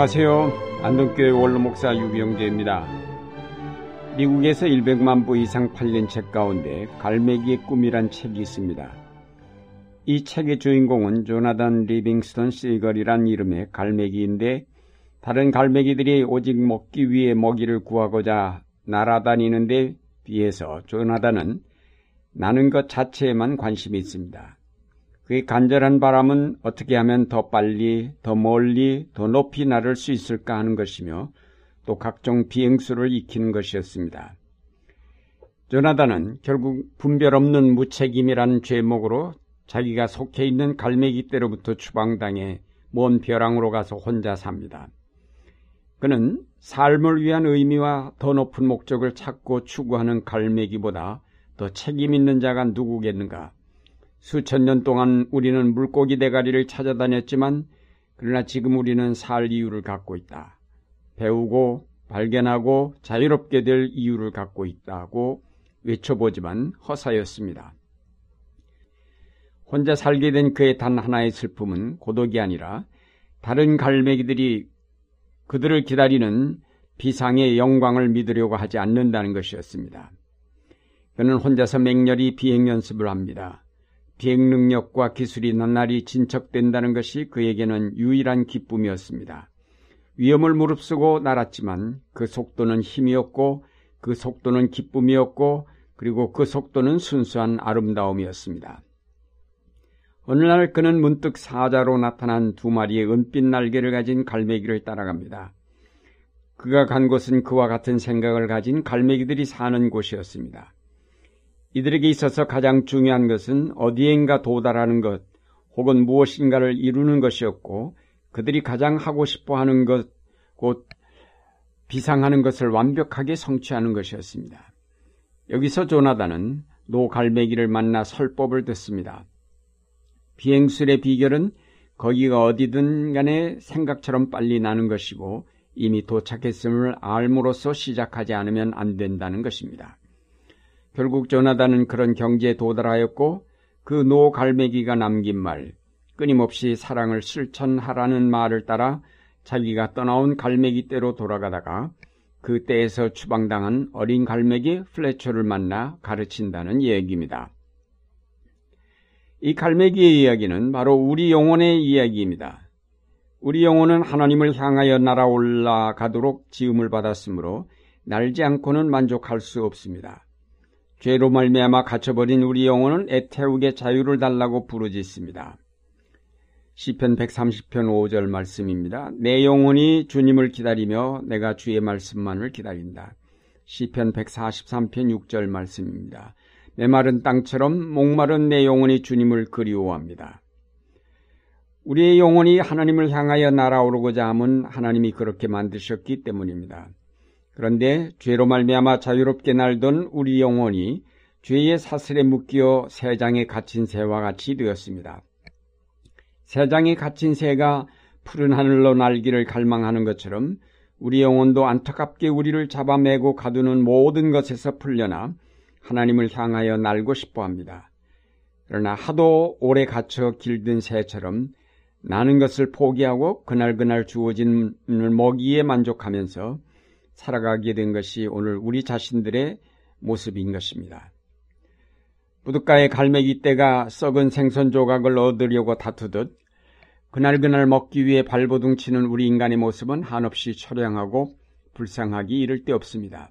안녕하세요. 안동교회 원로목사 유병재입니다. 미국에서 100만 부 이상 팔린 책 가운데 갈매기의 꿈이란 책이 있습니다. 이 책의 주인공은 조나단 리빙스턴 시걸이란 이름의 갈매기인데 다른 갈매기들이 오직 먹기 위해 먹이를 구하고자 날아다니는데 비해서 조나단은 나는 것 자체에만 관심이 있습니다. 그의 간절한 바람은 어떻게 하면 더 빨리, 더 멀리, 더 높이 나를 수 있을까 하는 것이며 또 각종 비행수를 익히는 것이었습니다. 조나단은 결국 분별 없는 무책임이라는 죄목으로 자기가 속해 있는 갈매기 떼로부터 추방당해 먼 벼랑으로 가서 혼자 삽니다. 그는 삶을 위한 의미와 더 높은 목적을 찾고 추구하는 갈매기보다 더 책임 있는 자가 누구겠는가? 수천 년 동안 우리는 물고기 대가리를 찾아다녔지만 그러나 지금 우리는 살 이유를 갖고 있다. 배우고 발견하고 자유롭게 될 이유를 갖고 있다고 외쳐보지만 허사였습니다. 혼자 살게 된 그의 단 하나의 슬픔은 고독이 아니라 다른 갈매기들이 그들을 기다리는 비상의 영광을 믿으려고 하지 않는다는 것이었습니다. 그는 혼자서 맹렬히 비행 연습을 합니다. 비행 능력과 기술이 낱날이 진척된다는 것이 그에게는 유일한 기쁨이었습니다. 위험을 무릅쓰고 날았지만 그 속도는 힘이었고 그 속도는 기쁨이었고 그리고 그 속도는 순수한 아름다움이었습니다. 어느 날 그는 문득 사자로 나타난 두 마리의 은빛 날개를 가진 갈매기를 따라갑니다. 그가 간 곳은 그와 같은 생각을 가진 갈매기들이 사는 곳이었습니다. 이들에게 있어서 가장 중요한 것은 어디엔가 도달하는 것 혹은 무엇인가를 이루는 것이었고 그들이 가장 하고 싶어 하는 것, 곧 비상하는 것을 완벽하게 성취하는 것이었습니다. 여기서 조나단은 노 갈매기를 만나 설법을 듣습니다. 비행술의 비결은 거기가 어디든 간에 생각처럼 빨리 나는 것이고 이미 도착했음을 앎으로써 시작하지 않으면 안 된다는 것입니다. 결국 조나단은 그런 경지에 도달하였고 그 노 갈매기가 남긴 말, 끊임없이 사랑을 실천하라는 말을 따라 자기가 떠나온 갈매기 떼로 돌아가다가 그 떼에서 추방당한 어린 갈매기 플래처를 만나 가르친다는 얘기입니다. 이 갈매기의 이야기는 바로 우리 영혼의 이야기입니다. 우리 영혼은 하나님을 향하여 날아올라 가도록 지음을 받았으므로 날지 않고는 만족할 수 없습니다. 죄로 말미암아 갇혀버린 우리 영혼은 애태우게 자유를 달라고 부르짖습니다. 시편 130편 5절 말씀입니다. 내 영혼이 주님을 기다리며 내가 주의 말씀만을 기다린다. 시편 143편 6절 말씀입니다. 메마른 땅처럼 목마른 내 영혼이 주님을 그리워합니다. 우리의 영혼이 하나님을 향하여 날아오르고자 함은 하나님이 그렇게 만드셨기 때문입니다. 그런데 죄로 말미암아 자유롭게 날던 우리 영혼이 죄의 사슬에 묶여 새장에 갇힌 새와 같이 되었습니다. 새장에 갇힌 새가 푸른 하늘로 날기를 갈망하는 것처럼 우리 영혼도 안타깝게 우리를 잡아매고 가두는 모든 것에서 풀려나 하나님을 향하여 날고 싶어 합니다. 그러나 하도 오래 갇혀 길든 새처럼 나는 것을 포기하고 그날그날 주어진 먹이에 만족하면서 살아가게 된 것이 오늘 우리 자신들의 모습인 것입니다. 부둣가의 갈매기 떼가 썩은 생선 조각을 얻으려고 다투듯 그날그날 먹기 위해 발버둥 치는 우리 인간의 모습은 한없이 처량하고 불쌍하기 이를 데 없습니다.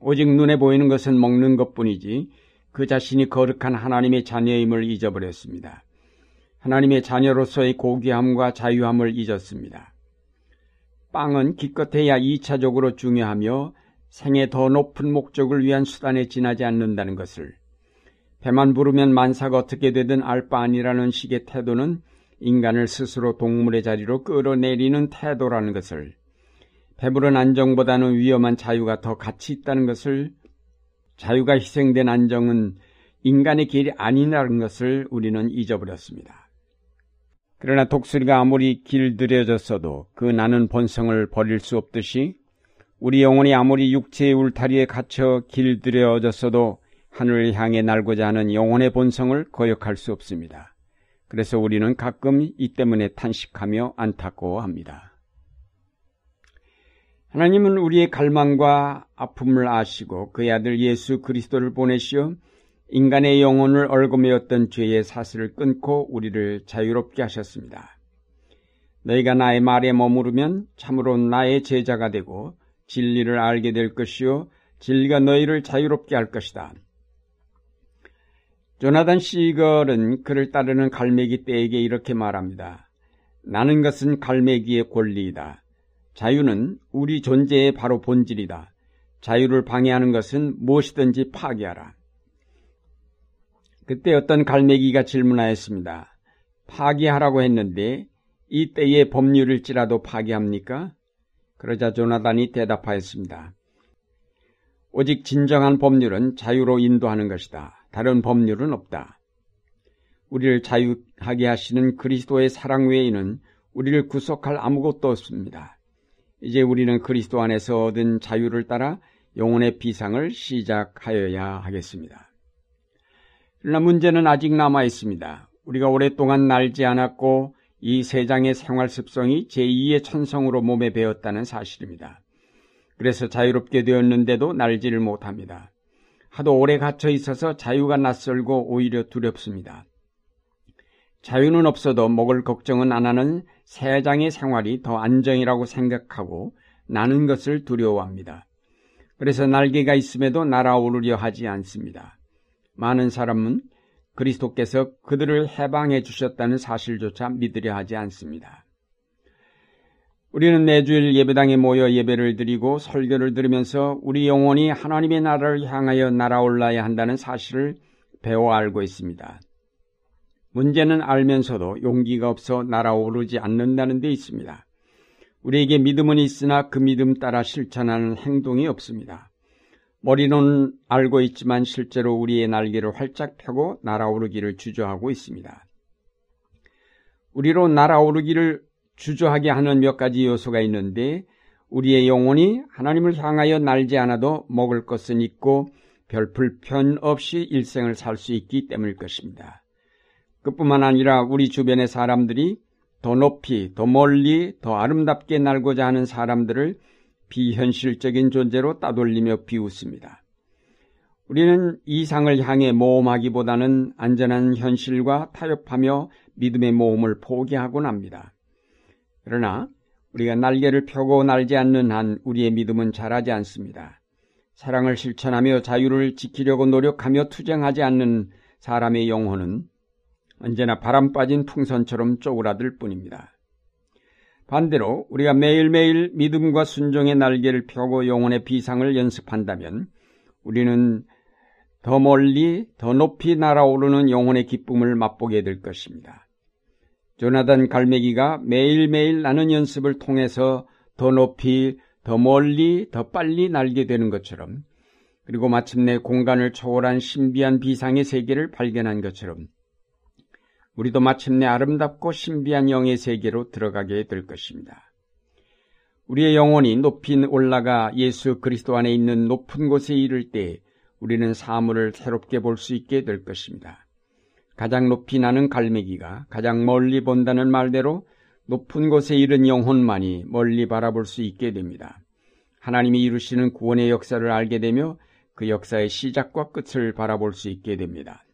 오직 눈에 보이는 것은 먹는 것 뿐이지 그 자신이 거룩한 하나님의 자녀임을 잊어버렸습니다. 하나님의 자녀로서의 고귀함과 자유함을 잊었습니다. 빵은 기껏해야 2차적으로 중요하며 생의 더 높은 목적을 위한 수단에 지나지 않는다는 것을. 배만 부르면 만사가 어떻게 되든 알 바 아니라는 식의 태도는 인간을 스스로 동물의 자리로 끌어내리는 태도라는 것을. 배부른 안정보다는 위험한 자유가 더 가치 있다는 것을. 자유가 희생된 안정은 인간의 길이 아니라는 것을 우리는 잊어버렸습니다. 그러나 독수리가 아무리 길들여졌어도 그 나는 본성을 버릴 수 없듯이 우리 영혼이 아무리 육체의 울타리에 갇혀 길들여졌어도 하늘을 향해 날고자 하는 영혼의 본성을 거역할 수 없습니다. 그래서 우리는 가끔 이 때문에 탄식하며 안타까워합니다. 하나님은 우리의 갈망과 아픔을 아시고 그의 아들 예수 그리스도를 보내시어 인간의 영혼을 얽어매었던 죄의 사슬을 끊고 우리를 자유롭게 하셨습니다. 너희가 나의 말에 머무르면 참으로 나의 제자가 되고 진리를 알게 될 것이요 진리가 너희를 자유롭게 할 것이다. 조나단 시걸은 그를 따르는 갈매기 떼에게 이렇게 말합니다. 나는 것은 갈매기의 권리이다. 자유는 우리 존재의 바로 본질이다. 자유를 방해하는 것은 무엇이든지 파괴하라. 그때 어떤 갈매기가 질문하였습니다. 파괴하라고 했는데 이 때의 법률일지라도 파괴합니까? 그러자 조나단이 대답하였습니다. 오직 진정한 법률은 자유로 인도하는 것이다. 다른 법률은 없다. 우리를 자유하게 하시는 그리스도의 사랑 외에는 우리를 구속할 아무것도 없습니다. 이제 우리는 그리스도 안에서 얻은 자유를 따라 영혼의 비상을 시작하여야 하겠습니다. 문제는 아직 남아 있습니다. 우리가 오랫동안 날지 않았고 이 세상의 생활 습성이 제2의 천성으로 몸에 배었다는 사실입니다. 그래서 자유롭게 되었는데도 날지를 못합니다. 하도 오래 갇혀 있어서 자유가 낯설고 오히려 두렵습니다. 자유는 없어도 먹을 걱정은 안 하는 세장의 생활이 더 안정이라고 생각하고 나는 것을 두려워합니다. 그래서 날개가 있음에도 날아오르려 하지 않습니다. 많은 사람은 그리스도께서 그들을 해방해 주셨다는 사실조차 믿으려 하지 않습니다. 우리는 매주일 예배당에 모여 예배를 드리고 설교를 들으면서 우리 영혼이 하나님의 나라를 향하여 날아올라야 한다는 사실을 배워 알고 있습니다. 문제는 알면서도 용기가 없어 날아오르지 않는다는 데 있습니다. 우리에게 믿음은 있으나 그 믿음 따라 실천하는 행동이 없습니다. 머리는 알고 있지만 실제로 우리의 날개를 활짝 펴고 날아오르기를 주저하고 있습니다. 우리로 날아오르기를 주저하게 하는 몇 가지 요소가 있는데 우리의 영혼이 하나님을 향하여 날지 않아도 먹을 것은 있고 별 불편 없이 일생을 살 수 있기 때문일 것입니다. 그뿐만 아니라 우리 주변의 사람들이 더 높이, 더 멀리, 더 아름답게 날고자 하는 사람들을 비현실적인 존재로 따돌리며 비웃습니다. 우리는 이상을 향해 모험하기보다는 안전한 현실과 타협하며 믿음의 모험을 포기하곤 합니다. 그러나 우리가 날개를 펴고 날지 않는 한 우리의 믿음은 자라지 않습니다. 사랑을 실천하며 자유를 지키려고 노력하며 투쟁하지 않는 사람의 영혼은 언제나 바람 빠진 풍선처럼 쪼그라들 뿐입니다. 반대로 우리가 매일매일 믿음과 순종의 날개를 펴고 영혼의 비상을 연습한다면 우리는 더 멀리 더 높이 날아오르는 영혼의 기쁨을 맛보게 될 것입니다. 조나단 갈매기가 매일매일 나는 연습을 통해서 더 높이, 더 멀리, 더 빨리 날게 되는 것처럼 그리고 마침내 공간을 초월한 신비한 비상의 세계를 발견한 것처럼 우리도 마침내 아름답고 신비한 영의 세계로 들어가게 될 것입니다. 우리의 영혼이 높이 올라가 예수 그리스도 안에 있는 높은 곳에 이를 때 우리는 사물을 새롭게 볼 수 있게 될 것입니다. 가장 높이 나는 갈매기가 가장 멀리 본다는 말대로 높은 곳에 이른 영혼만이 멀리 바라볼 수 있게 됩니다. 하나님이 이루시는 구원의 역사를 알게 되며 그 역사의 시작과 끝을 바라볼 수 있게 됩니다.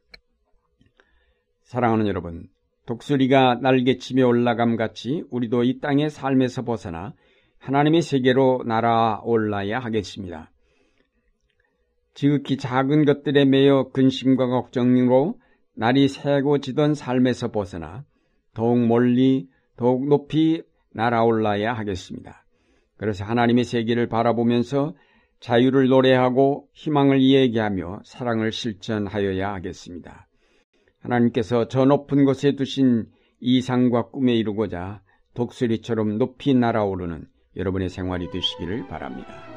사랑하는 여러분, 독수리가 날개치며 올라감 같이 우리도 이 땅의 삶에서 벗어나 하나님의 세계로 날아올라야 하겠습니다. 지극히 작은 것들에 매여 근심과 걱정으로 날이 새고 지던 삶에서 벗어나 더욱 멀리 더욱 높이 날아올라야 하겠습니다. 그래서 하나님의 세계를 바라보면서 자유를 노래하고 희망을 이야기하며 사랑을 실천하여야 하겠습니다. 하나님께서 저 높은 곳에 두신 이상과 꿈에 이루고자 독수리처럼 높이 날아오르는 여러분의 생활이 되시기를 바랍니다.